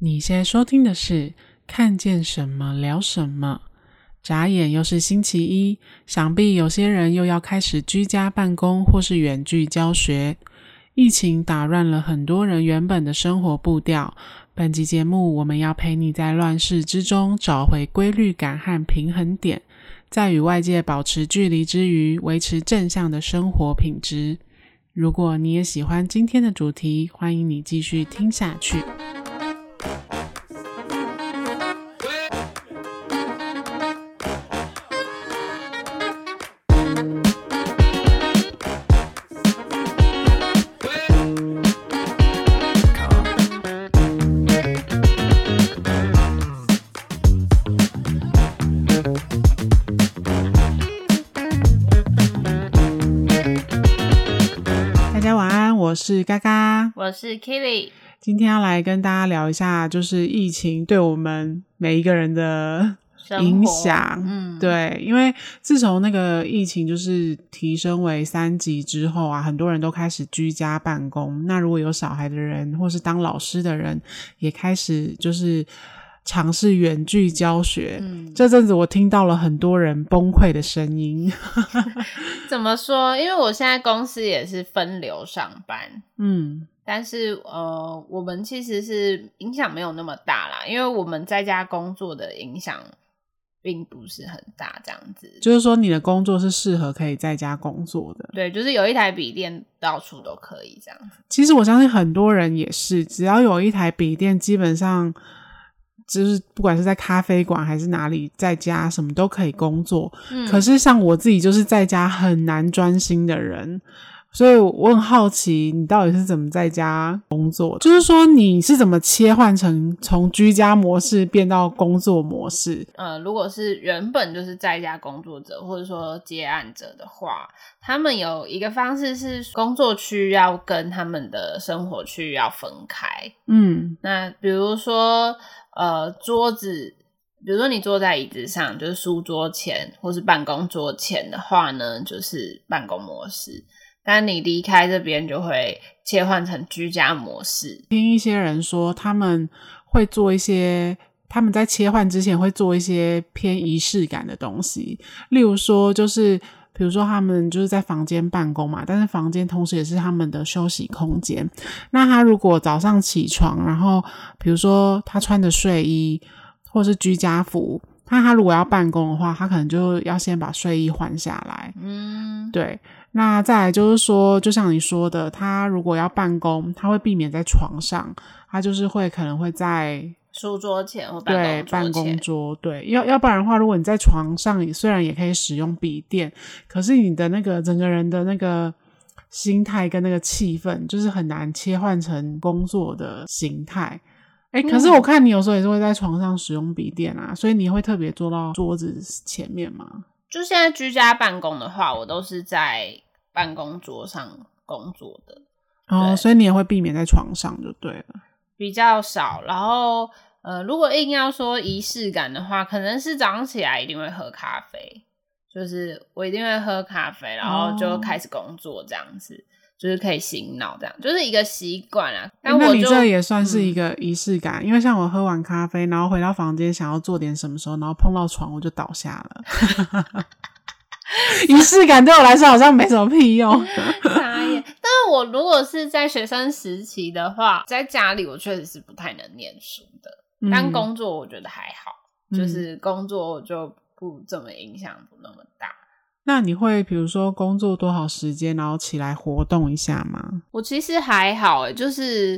你现在收听的是《看见什么聊什么》，眨眼又是星期一，想必有些人又要开始居家办公或是远距教学。疫情打乱了很多人原本的生活步调。本集节目，我们要陪你在乱世之中找回规律感和平衡点，在与外界保持距离之余，维持正向的生活品质。如果你也喜欢今天的主题，欢迎你继续听下去。我是嘎嘎，我是 Kili。今天要来跟大家聊一下，就是疫情对我们每一个人的影响。嗯，对，因为自从那个疫情就是提升为三级之后啊，很多人都开始居家办公。那如果有小孩的人，或是当老师的人，也开始就是尝试远距教学。嗯，这阵子我听到了很多人崩溃的声音。怎么说？因为我现在公司也是分流上班。嗯。但是呃，我们其实是影响没有那么大啦，因为我们在家工作的影响并不是很大，这样子。就是说，你的工作是适合可以在家工作的。对，就是有一台笔电，到处都可以这样子。其实我相信很多人也是，只要有一台笔电，基本上就是不管是在咖啡馆还是哪里，在家什么都可以工作。嗯。可是像我自己，就是在家很难专心的人。所以我很好奇，你到底是怎么在家工作？就是说，你是怎么切换成从居家模式变到工作模式？呃，如果是原本就是在家工作者，或者说接案者的话，他们有一个方式是工作区要跟他们的生活区要分开。嗯，那比如说，呃，桌子，比如说你坐在椅子上，就是书桌前或是办公桌前的话呢，就是办公模式。但你离开这边，就会切换成居家模式。听一些人说，他们会做一些，他们在切换之前会做一些偏仪式感的东西。例如说，就是比如说他们就是在房间办公嘛，但是房间同时也是他们的休息空间。那他如果早上起床，然后比如说他穿着睡衣或是居家服，那他如果要办公的话，他可能就要先把睡衣换下来。嗯，对。那再来就是说，就像你说的，他如果要办公，他会避免在床上，他就是会可能会在书桌前或办公桌前。对，办公桌，对，要要不然的话，如果你在床上，虽然也可以使用笔电，可是你的那个整个人的那个心态跟那个气氛，就是很难切换成工作的形态。哎、欸，可是我看你有时候也是会在床上使用笔电啊，所以你会特别坐到桌子前面吗？就现在居家办公的话，我都是在办公桌上工作的哦，所以你也会避免在床上就对了，比较少。然后呃，如果硬要说仪式感的话，可能是早上起来一定会喝咖啡，就是我一定会喝咖啡，然后就开始工作这样子。哦就是可以醒脑，这样就是一个习惯啊。但我、欸、那你这也算是一个仪式感，嗯，因为像我喝完咖啡，然后回到房间想要做点什么时候，然后碰到床我就倒下了。仪 式感对我来说好像没什么屁用。但是我如果是在学生时期的话，在家里我确实是不太能念书的，嗯，但工作我觉得还好，就是工作就不怎么影响不那么大。那你会比如说工作多少时间，然后起来活动一下吗？我其实还好诶，就是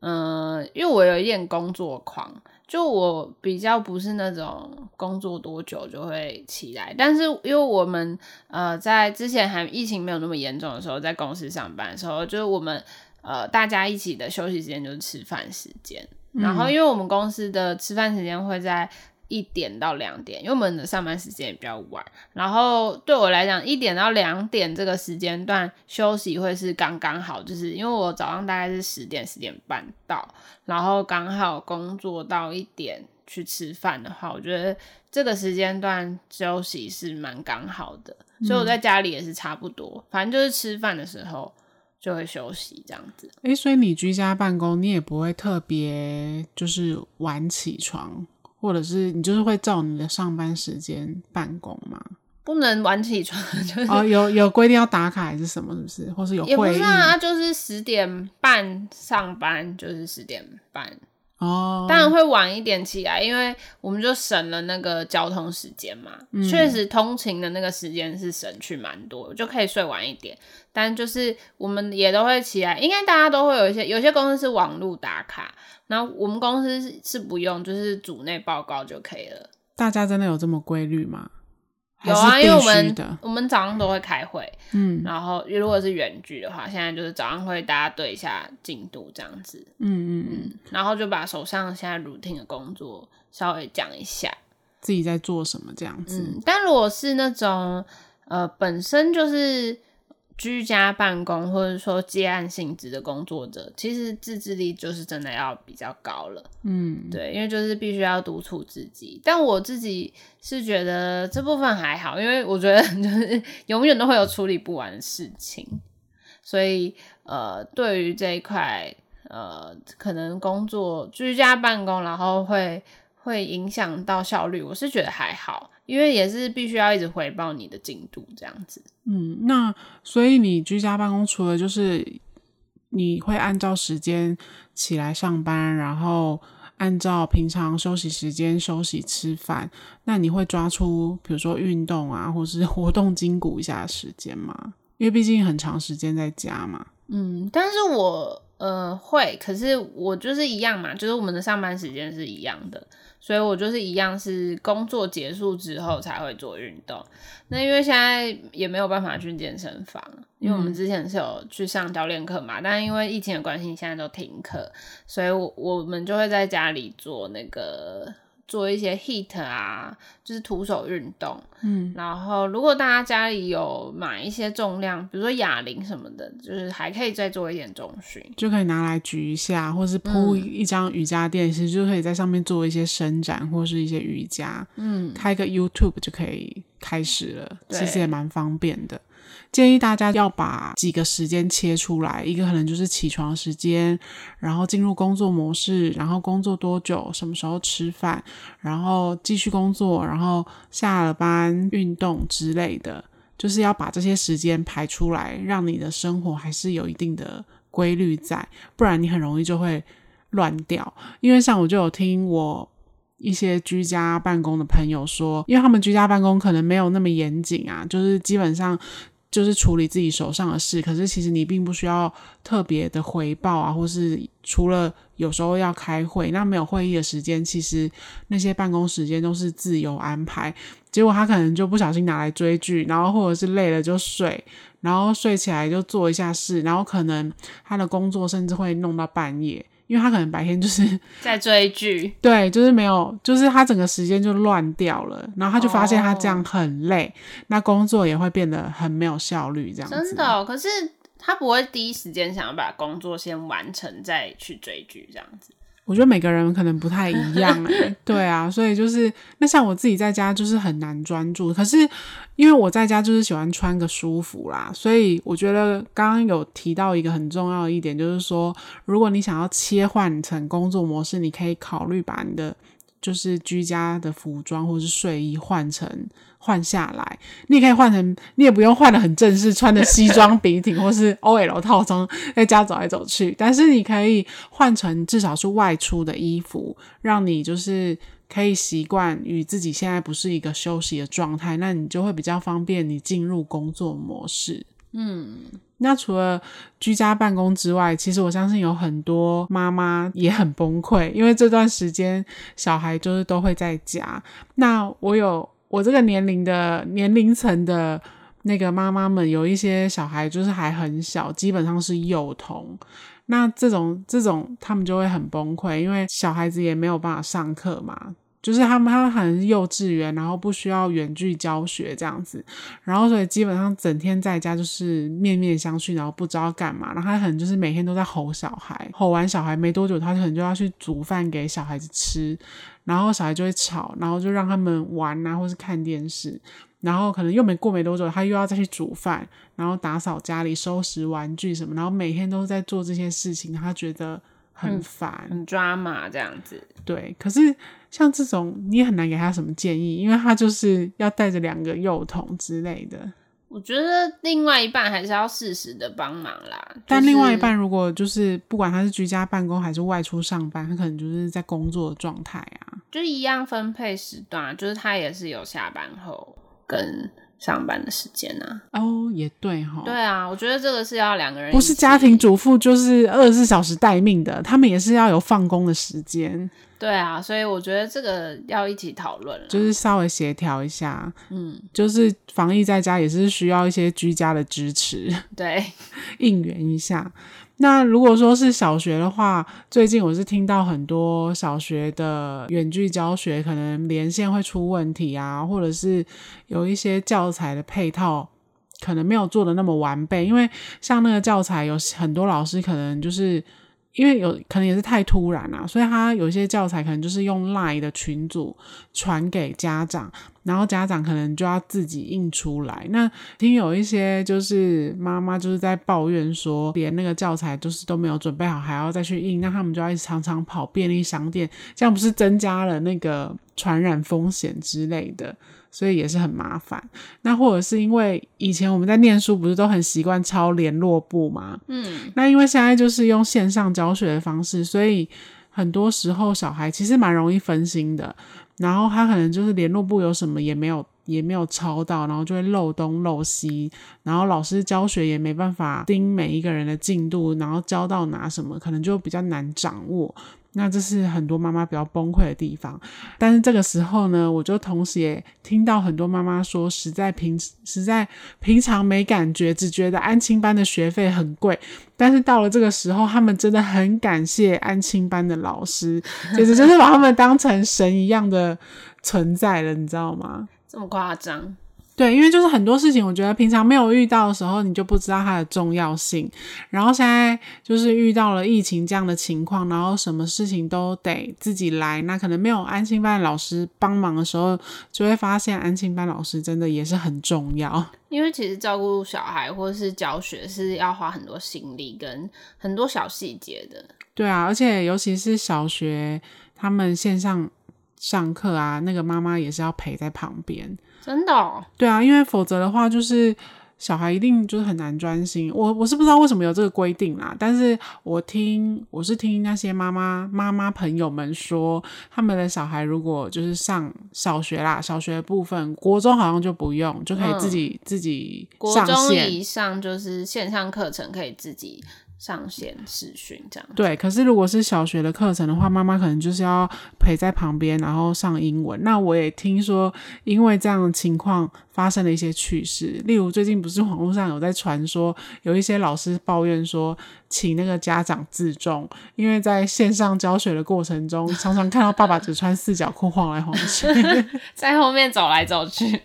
嗯、呃，因为我有一点工作狂，就我比较不是那种工作多久就会起来。但是因为我们呃在之前还疫情没有那么严重的时候，在公司上班的时候，就是我们呃大家一起的休息时间就是吃饭时间，嗯，然后因为我们公司的吃饭时间会在。一点到两点，因为我们的上班时间也比较晚，然后对我来讲，一点到两点这个时间段休息会是刚刚好，就是因为我早上大概是十点十点半到，然后刚好工作到一点去吃饭的话，我觉得这个时间段休息是蛮刚好的，所以我在家里也是差不多，反正就是吃饭的时候就会休息这样子。诶，所以你居家办公，你也不会特别就是晚起床，或者是你就是会照你的上班时间办公吗？不能晚起床，就是哦，有有规定要打卡还是什么？是不是？或是有会议？也不是啊，就是十点半上班，就是十点半。哦，当然会晚一点起来，因为我们就省了那个交通时间嘛。嗯、确实，通勤的那个时间是省去蛮多，就可以睡晚一点。但就是我们也都会起来，应该大家都会有一些，有些公司是网络打卡，然后我们公司是是不用，就是组内报告就可以了。大家真的有这么规律吗？有啊，因为我们我们早上都会开会，嗯，然后如果是远距的话，现在就是早上会大家对一下进度这样子，嗯嗯嗯，然后就把手上现在 routine 的工作稍微讲一下，自己在做什么这样子。嗯，但如果是那种呃本身就是。居家办公或者说接案性质的工作者，其实自制力就是真的要比较高了。嗯，对，因为就是必须要督促自己。但我自己是觉得这部分还好，因为我觉得 就是永远都会有处理不完的事情，所以呃，对于这一块呃，可能工作居家办公，然后会会影响到效率，我是觉得还好。因为也是必须要一直回报你的进度这样子。嗯，那所以你居家办公，除了就是你会按照时间起来上班，然后按照平常休息时间休息吃饭，那你会抓出比如说运动啊，或是活动筋骨一下的时间吗？因为毕竟很长时间在家嘛。嗯，但是我呃会，可是我就是一样嘛，就是我们的上班时间是一样的。所以我就是一样，是工作结束之后才会做运动。那因为现在也没有办法去健身房，因为我们之前是有去上教练课嘛，但因为疫情的关系，现在都停课，所以我我们就会在家里做那个。做一些 heat 啊，就是徒手运动。嗯，然后如果大家家里有买一些重量，比如说哑铃什么的，就是还可以再做一点重训，就可以拿来举一下，或是铺一张瑜伽垫，其实就可以在上面做一些伸展或是一些瑜伽。嗯，开个 YouTube 就可以开始了，其实也蛮方便的。建议大家要把几个时间切出来，一个可能就是起床时间，然后进入工作模式，然后工作多久，什么时候吃饭，然后继续工作，然后下了班运动之类的，就是要把这些时间排出来，让你的生活还是有一定的规律在，不然你很容易就会乱掉。因为像我就有听我一些居家办公的朋友说，因为他们居家办公可能没有那么严谨啊，就是基本上。就是处理自己手上的事，可是其实你并不需要特别的回报啊，或是除了有时候要开会，那没有会议的时间，其实那些办公时间都是自由安排。结果他可能就不小心拿来追剧，然后或者是累了就睡，然后睡起来就做一下事，然后可能他的工作甚至会弄到半夜。因为他可能白天就是 在追剧，对，就是没有，就是他整个时间就乱掉了，然后他就发现他这样很累，哦、那工作也会变得很没有效率，这样子。真的、哦，可是他不会第一时间想要把工作先完成再去追剧这样子。我觉得每个人可能不太一样，欸，对啊，所以就是那像我自己在家就是很难专注，可是因为我在家就是喜欢穿个舒服啦，所以我觉得刚刚有提到一个很重要的一点，就是说如果你想要切换成工作模式，你可以考虑把你的就是居家的服装或是睡衣换成。换下来，你也可以换成，你也不用换的很正式，穿的西装 笔挺或是 OL 套装在家走来走去。但是你可以换成至少是外出的衣服，让你就是可以习惯与自己现在不是一个休息的状态，那你就会比较方便你进入工作模式。嗯，那除了居家办公之外，其实我相信有很多妈妈也很崩溃，因为这段时间小孩就是都会在家。那我有。我这个年龄的年龄层的那个妈妈们，有一些小孩就是还很小，基本上是幼童。那这种这种他们就会很崩溃，因为小孩子也没有办法上课嘛，就是他们他可能是幼稚园，然后不需要远距教学这样子，然后所以基本上整天在家就是面面相觑，然后不知道干嘛，然后他可能就是每天都在吼小孩，吼完小孩没多久，他可能就要去煮饭给小孩子吃，然后小孩就会吵，然后就让他们玩啊，或是看电视。然后可能又没过没多久，他又要再去煮饭，然后打扫家里、收拾玩具什么，然后每天都在做这些事情，他觉得很烦、嗯、很抓马这样子。对，可是像这种你也很难给他什么建议，因为他就是要带着两个幼童之类的。我觉得另外一半还是要适时的帮忙啦。就是、但另外一半如果就是不管他是居家办公还是外出上班，他可能就是在工作的状态啊，就一样分配时段，就是他也是有下班后。跟上班的时间呢、啊？哦，也对哈。对啊，我觉得这个是要两个人，不是家庭主妇就是二十四小时待命的，他们也是要有放工的时间。对啊，所以我觉得这个要一起讨论，就是稍微协调一下。嗯，就是防疫在家也是需要一些居家的支持，对，应援一下。那如果说是小学的话，最近我是听到很多小学的远距教学可能连线会出问题啊，或者是有一些教材的配套可能没有做的那么完备，因为像那个教材有很多老师可能就是。因为有可能也是太突然了，所以他有些教材可能就是用 LINE 的群组传给家长，然后家长可能就要自己印出来。那听有一些就是妈妈就是在抱怨说，连那个教材就是都没有准备好，还要再去印，那他们就要常常跑便利商店，这样不是增加了那个传染风险之类的。所以也是很麻烦。那或者是因为以前我们在念书，不是都很习惯抄联络簿吗？嗯，那因为现在就是用线上教学的方式，所以很多时候小孩其实蛮容易分心的。然后他可能就是联络簿有什么也没有，也没有抄到，然后就会漏东漏西。然后老师教学也没办法盯每一个人的进度，然后教到哪什么，可能就比较难掌握。那这是很多妈妈比较崩溃的地方，但是这个时候呢，我就同时也听到很多妈妈说，实在平实在平常没感觉，只觉得安亲班的学费很贵，但是到了这个时候，他们真的很感谢安亲班的老师，简直就是把他们当成神一样的存在了，你知道吗？这么夸张？对，因为就是很多事情，我觉得平常没有遇到的时候，你就不知道它的重要性。然后现在就是遇到了疫情这样的情况，然后什么事情都得自己来，那可能没有安心班老师帮忙的时候，就会发现安心班老师真的也是很重要。因为其实照顾小孩或者是教学是要花很多心力跟很多小细节的。对啊，而且尤其是小学，他们线上上课啊，那个妈妈也是要陪在旁边。真的哦？对啊，因为否则的话，就是小孩一定就是很难专心。我我是不知道为什么有这个规定啦，但是我听我是听那些妈妈妈妈朋友们说，他们的小孩如果就是上小学啦，小学的部分，国中好像就不用，就可以自己、嗯、自己上线。国中以上就是线上课程可以自己。上线视讯这样对，可是如果是小学的课程的话，妈妈可能就是要陪在旁边，然后上英文。那我也听说，因为这样的情况发生了一些趣事，例如最近不是网络上有在传说，有一些老师抱怨说，请那个家长自重，因为在线上教学的过程中，常常看到爸爸只穿四角裤晃来晃去，在后面走来走去。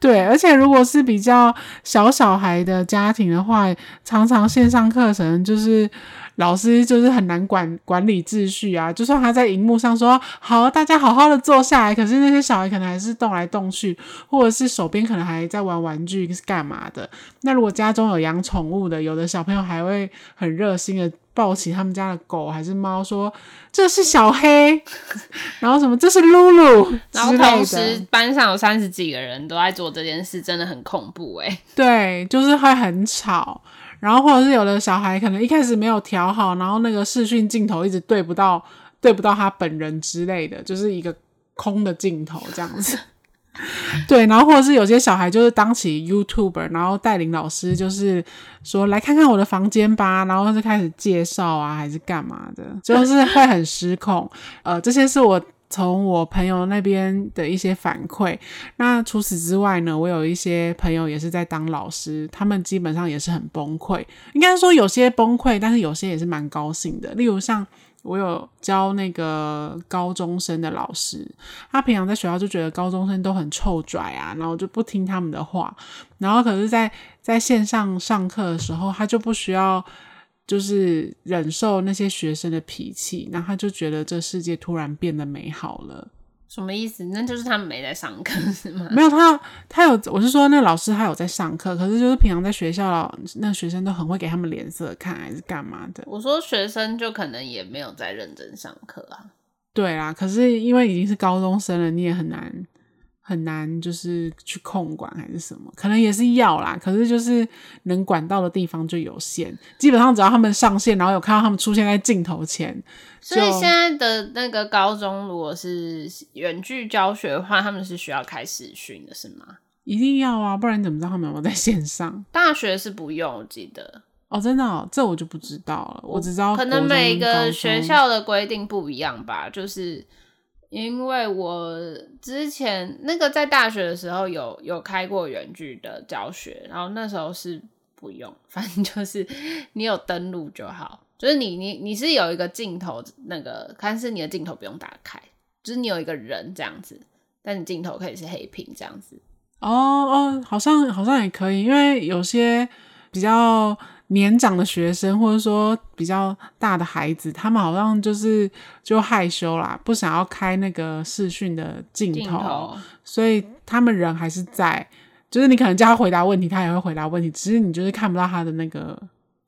对，而且如果是比较小小孩的家庭的话，常常线上课程就是老师就是很难管管理秩序啊。就算他在荧幕上说好，大家好好的坐下来，可是那些小孩可能还是动来动去，或者是手边可能还在玩玩具是干嘛的。那如果家中有养宠物的，有的小朋友还会很热心的。抱起他们家的狗还是猫，说这是小黑，然后什么这是露露，然后同时班上有三十几个人都在做这件事，真的很恐怖诶。对，就是会很吵，然后或者是有的小孩可能一开始没有调好，然后那个视讯镜头一直对不到，对不到他本人之类的，就是一个空的镜头这样子。对，然后或者是有些小孩就是当起 YouTuber，然后带领老师，就是说来看看我的房间吧，然后就开始介绍啊，还是干嘛的，就是会很失控。呃，这些是我从我朋友那边的一些反馈。那除此之外呢，我有一些朋友也是在当老师，他们基本上也是很崩溃。应该说有些崩溃，但是有些也是蛮高兴的。例如像。我有教那个高中生的老师，他平常在学校就觉得高中生都很臭拽啊，然后就不听他们的话，然后可是在在线上上课的时候，他就不需要就是忍受那些学生的脾气，然后他就觉得这世界突然变得美好了。什么意思？那就是他们没在上课是吗？没有，他他有，我是说那老师他有在上课，可是就是平常在学校，那学生都很会给他们脸色看，还是干嘛的？我说学生就可能也没有在认真上课啊。对啦，可是因为已经是高中生了，你也很难。很难，就是去控管还是什么，可能也是要啦。可是就是能管到的地方就有限，基本上只要他们上线，然后有看到他们出现在镜头前，所以现在的那个高中，如果是远距教学的话，他们是需要开视讯的，是吗？一定要啊，不然你怎么知道他们有没有在线上？大学是不用，我记得哦，真的哦，这我就不知道了。我只知道可能每个学校的规定不一样吧，就是。因为我之前那个在大学的时候有有开过远距的教学，然后那时候是不用，反正就是你有登录就好，就是你你你是有一个镜头那个，但是你的镜头不用打开，就是你有一个人这样子，但你镜头可以是黑屏这样子。哦哦，好像好像也可以，因为有些比较。年长的学生，或者说比较大的孩子，他们好像就是就害羞啦，不想要开那个视讯的镜头，头，所以他们人还是在，就是你可能叫他回答问题，他也会回答问题，只是你就是看不到他的那个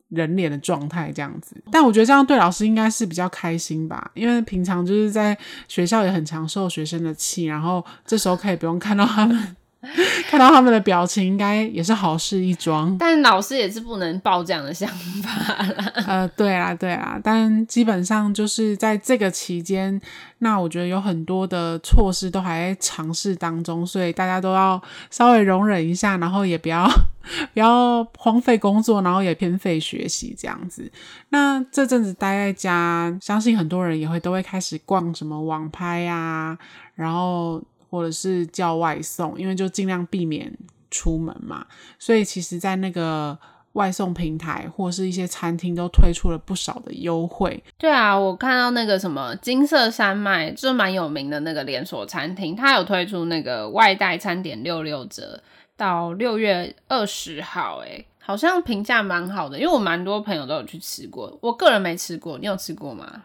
人脸的状态这样子。但我觉得这样对老师应该是比较开心吧，因为平常就是在学校也很常受学生的气，然后这时候可以不用看到他们。看到他们的表情，应该也是好事一桩。但老师也是不能抱这样的想法啦。呃，对啦，对啦。但基本上就是在这个期间，那我觉得有很多的措施都还在尝试当中，所以大家都要稍微容忍一下，然后也不要 不要荒废工作，然后也偏废学习这样子。那这阵子待在家，相信很多人也会都会开始逛什么网拍呀、啊，然后。或者是叫外送，因为就尽量避免出门嘛，所以其实，在那个外送平台或是一些餐厅都推出了不少的优惠。对啊，我看到那个什么金色山脉，就蛮有名的那个连锁餐厅，它有推出那个外带餐点六六折，到六月二十号，诶，好像评价蛮好的，因为我蛮多朋友都有去吃过，我个人没吃过，你有吃过吗？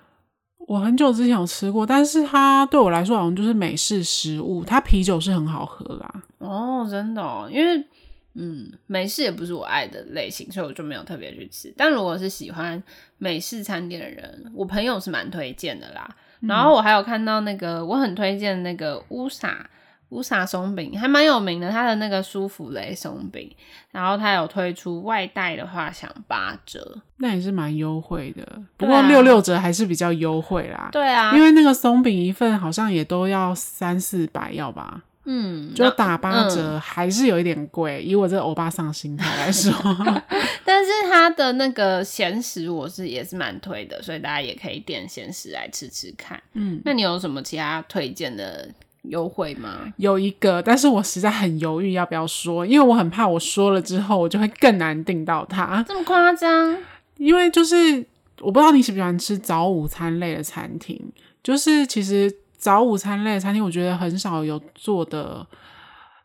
我很久之前有吃过，但是它对我来说好像就是美式食物。它啤酒是很好喝啦。哦，真的哦，因为嗯，美式也不是我爱的类型，所以我就没有特别去吃。但如果是喜欢美式餐点的人，我朋友是蛮推荐的啦。嗯。然后我还有看到那个，我很推荐那个乌萨。乌萨松饼还蛮有名的，它的那个舒芙蕾松饼，然后它有推出外带的话享八折，那也是蛮优惠的。不过六六折还是比较优惠啦。对啊，因为那个松饼一份好像也都要三四百，要吧？嗯，就打八折还是有一点贵，嗯，以我这欧巴桑心态来说。但是它的那个咸食我是也是蛮推的，所以大家也可以点咸食来吃吃看。嗯，那你有什么其他推荐的？优惠吗？有一个，但是我实在很犹豫要不要说，因为我很怕我说了之后，我就会更难订到它。这么夸张？因为就是我不知道你喜不喜欢吃早午餐类的餐厅，就是其实早午餐类的餐厅，我觉得很少有做的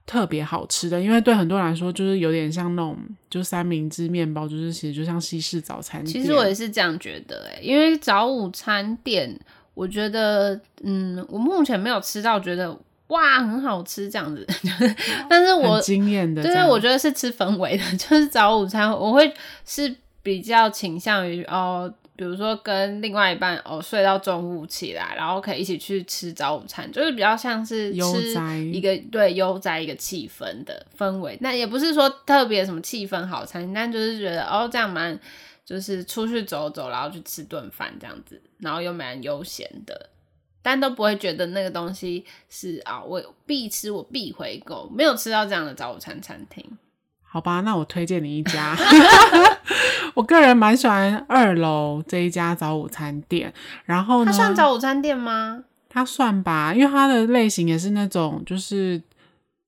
特别好吃的，因为对很多人来说，就是有点像那种就三明治面包，就是其实就像西式早餐店。其实我也是这样觉得，诶，因为早午餐店。我觉得，嗯，我目前没有吃到觉得哇很好吃这样子，但是我惊艳的，对，我觉得是吃氛围的，就是早午餐我会是比较倾向于哦，比如说跟另外一半哦睡到中午起来，然后可以一起去吃早午餐，就是比较像是吃一个对悠哉一个气氛的氛围，那也不是说特别什么气氛好餐，但就是觉得哦这样蛮。就是出去走走，然后去吃顿饭这样子，然后又蛮悠闲的，但都不会觉得那个东西是啊，我必吃，我必回购，没有吃到这样的早午餐餐厅。好吧，那我推荐你一家，我个人蛮喜欢二楼这一家早午餐店。然后呢，它算早午餐店吗？它算吧，因为它的类型也是那种就是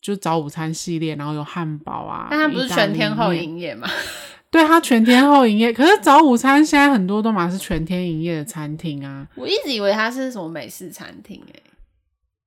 就早午餐系列，然后有汉堡啊。但它不是全天候营业吗？对，它全天候营业，可是早午餐现在很多都嘛是全天营业的餐厅啊。我一直以为它是什么美式餐厅诶、欸。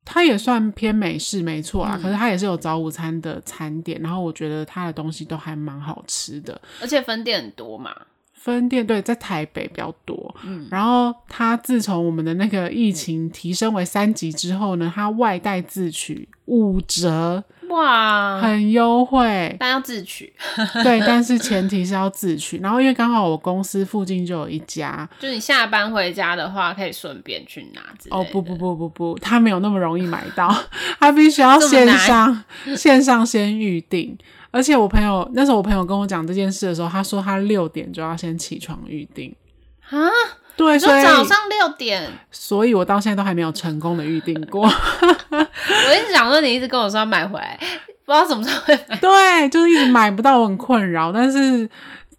它也算偏美式，没错啊。嗯、可是它也是有早午餐的餐点，然后我觉得它的东西都还蛮好吃的，而且分店很多嘛。分店对，在台北比较多。嗯，然后它自从我们的那个疫情提升为三级之后呢，它外带自取五折。哇，很优惠，但要自取。对，但是前提是要自取。然后因为刚好我公司附近就有一家，就你下班回家的话，可以顺便去拿。哦不不不不不，他没有那么容易买到，他必须要线上 线上先预定。而且我朋友那时候我朋友跟我讲这件事的时候，他说他六点就要先起床预定啊。对，所以早上六点，所以我到现在都还没有成功的预定过。我一直想说，你一直跟我说要买回来，不知道什么时候会买。对，就是一直买不到，我很困扰。但是。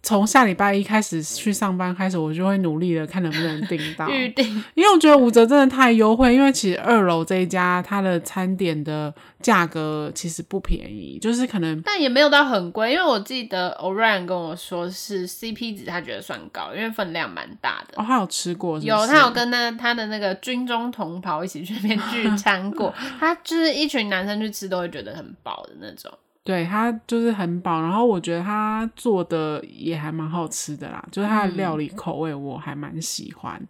从下礼拜一开始去上班开始，我就会努力的看能不能订到 预定，因为我觉得五折真的太优惠。因为其实二楼这一家它的餐点的价格其实不便宜，就是可能但也没有到很贵。因为我记得 Orion 跟我说是 CP 值，他觉得算高，因为分量蛮大的。哦，他有吃过是是？有，他有跟那他的那个军中同袍一起去那边聚餐过，他就是一群男生去吃都会觉得很饱的那种。对，它就是很饱，然后我觉得它做的也还蛮好吃的啦，就是它的料理口味我还蛮喜欢。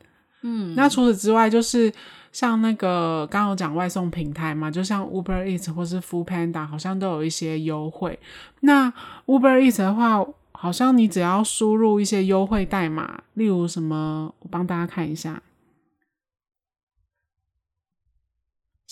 嗯，那除此之外，就是像那个刚刚有讲外送平台嘛，就像 Uber Eats 或是 Foodpanda，好像都有一些优惠。那 Uber Eats 的话，好像你只要输入一些优惠代码，例如什么，我帮大家看一下。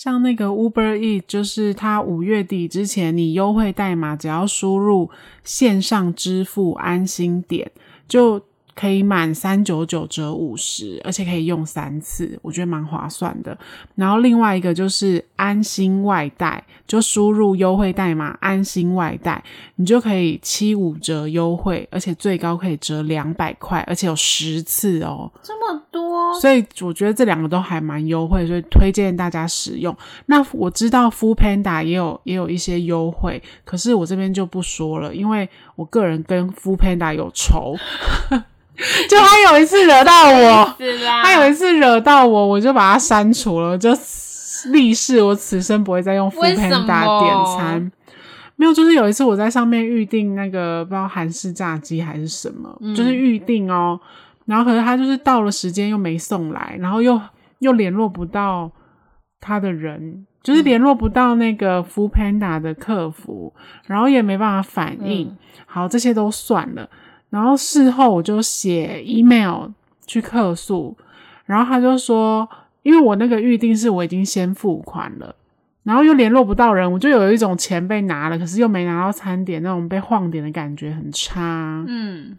像那个 Uber E，就是它五月底之前，你优惠代码只要输入线上支付安心点就。可以满三九九折五十，而且可以用三次，我觉得蛮划算的。然后另外一个就是安心外带，就输入优惠代码安心外带，你就可以七五折优惠，而且最高可以折两百块，而且有十次哦，这么多。所以我觉得这两个都还蛮优惠，所以推荐大家使用。那我知道 Foodpanda 也有也有一些优惠，可是我这边就不说了，因为我个人跟 Foodpanda 有仇。就他有一次惹到我，他有一次惹到我，我就把他删除了，就立誓我此生不会再用 Foodpanda 点餐。没有，就是有一次我在上面预定那个不知道韩式炸鸡还是什么，嗯、就是预定哦，然后可是他就是到了时间又没送来，然后又又联络不到他的人，就是联络不到那个 Foodpanda 的客服，然后也没办法反应。嗯、好，这些都算了。然后事后我就写 email 去客诉，然后他就说，因为我那个预定是我已经先付款了，然后又联络不到人，我就有一种钱被拿了，可是又没拿到餐点，那种被晃点的感觉很差。嗯，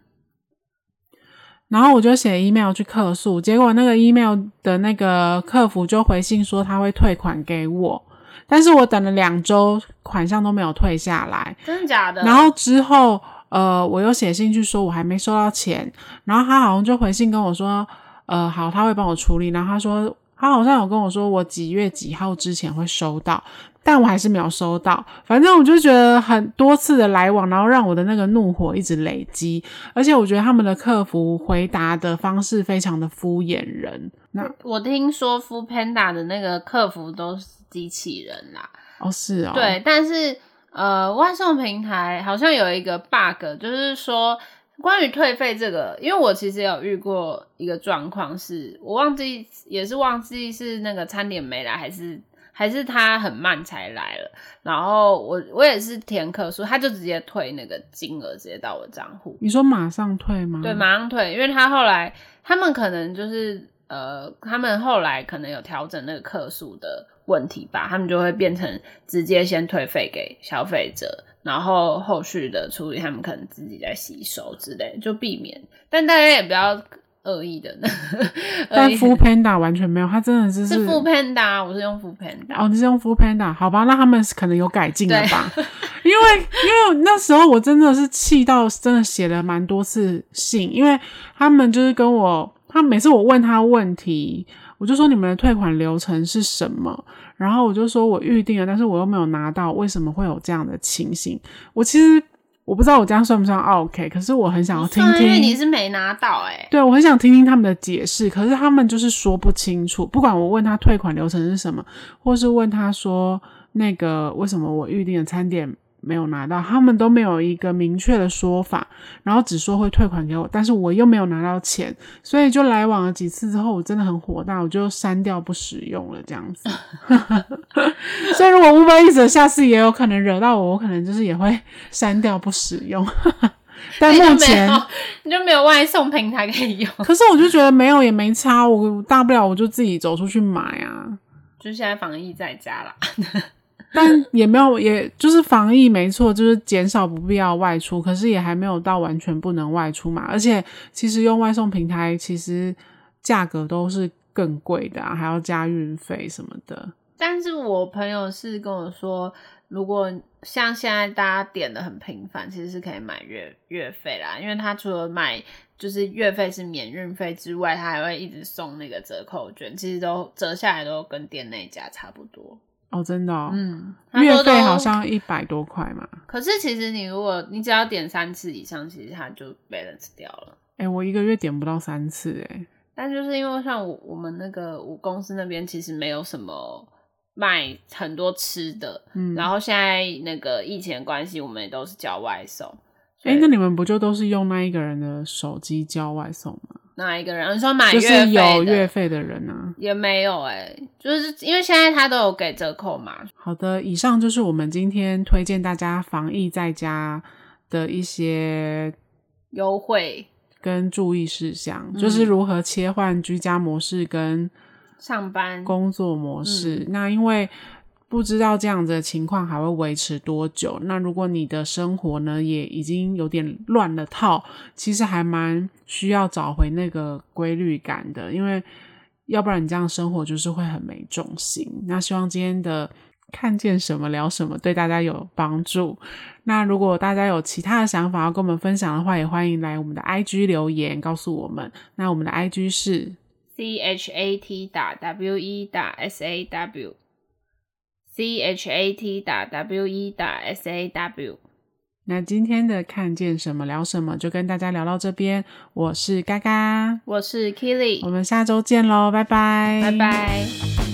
然后我就写 email 去客诉，结果那个 email 的那个客服就回信说他会退款给我，但是我等了两周，款项都没有退下来，真的假的？然后之后。呃，我又写信去说，我还没收到钱，然后他好像就回信跟我说，呃，好，他会帮我处理。然后他说，他好像有跟我说，我几月几号之前会收到，但我还是没有收到。反正我就觉得很多次的来往，然后让我的那个怒火一直累积，而且我觉得他们的客服回答的方式非常的敷衍人。那我听说 Foodpanda 的那个客服都是机器人啦。哦，是哦，对，但是。呃，外送平台好像有一个 bug，就是说关于退费这个，因为我其实有遇过一个状况，是我忘记也是忘记是那个餐点没来，还是还是他很慢才来了，然后我我也是填客数，他就直接退那个金额，直接到我账户。你说马上退吗？对，马上退，因为他后来他们可能就是呃，他们后来可能有调整那个客数的。问题吧，他们就会变成直接先退费给消费者，然后后续的处理他们可能自己在吸收之类，就避免。但大家也不要恶意的。但 Foodpanda 完全没有，他真的是是 Foodpanda，我是用 Foodpanda。哦，你是用 Foodpanda，好吧？那他们可能有改进了吧？因为因为那时候我真的是气到真的写了蛮多次信，因为他们就是跟我，他每次我问他问题。我就说你们的退款流程是什么？然后我就说我预定了，但是我又没有拿到，为什么会有这样的情形？我其实我不知道我这样算不算 OK，可是我很想要听听，因为你是没拿到哎、欸。对，我很想听听他们的解释，可是他们就是说不清楚。不管我问他退款流程是什么，或是问他说那个为什么我预定的餐点。没有拿到，他们都没有一个明确的说法，然后只说会退款给我，但是我又没有拿到钱，所以就来往了几次之后，我真的很火大，我就删掉不使用了这样子。所以如果 Uber Eats 下次也有可能惹到我，我可能就是也会删掉不使用。但目前你就，你就没有外送平台可以用。可是我就觉得没有也没差，我大不了我就自己走出去买啊。就现在防疫在家啦。但也没有，也就是防疫没错，就是减少不必要外出，可是也还没有到完全不能外出嘛。而且其实用外送平台，其实价格都是更贵的啊，还要加运费什么的。但是我朋友是跟我说，如果像现在大家点的很频繁，其实是可以买月月费啦，因为他除了买就是月费是免运费之外，他还会一直送那个折扣券，其实都折下来都跟店内价差不多。哦，真的哦，嗯，月费好像一百多块嘛。可是其实你如果你只要点三次以上，其实它就 balance 掉了。哎、欸，我一个月点不到三次哎。但就是因为像我我们那个我公司那边其实没有什么卖很多吃的，嗯，然后现在那个疫情关系，我们也都是叫外送。哎、欸，那你们不就都是用那一个人的手机叫外送吗？哪一个人？你说买月费就是有月费的人啊？也没有哎、欸，就是因为现在他都有给折扣嘛。好的，以上就是我们今天推荐大家防疫在家的一些优惠跟注意事项，就是如何切换居家模式跟上班工作模式。嗯、那因为。不知道这样子的情况还会维持多久？那如果你的生活呢，也已经有点乱了套，其实还蛮需要找回那个规律感的，因为要不然你这样生活就是会很没重心。那希望今天的看见什么聊什么对大家有帮助。那如果大家有其他的想法要跟我们分享的话，也欢迎来我们的 IG 留言告诉我们。那我们的 IG 是 C H A T 打 W E 打 S A W。C H A T 打 W E 打 S A W。那今天的看见什么聊什么就跟大家聊到这边。我是嘎嘎，我是 Keely，我们下周见喽，拜拜，拜拜。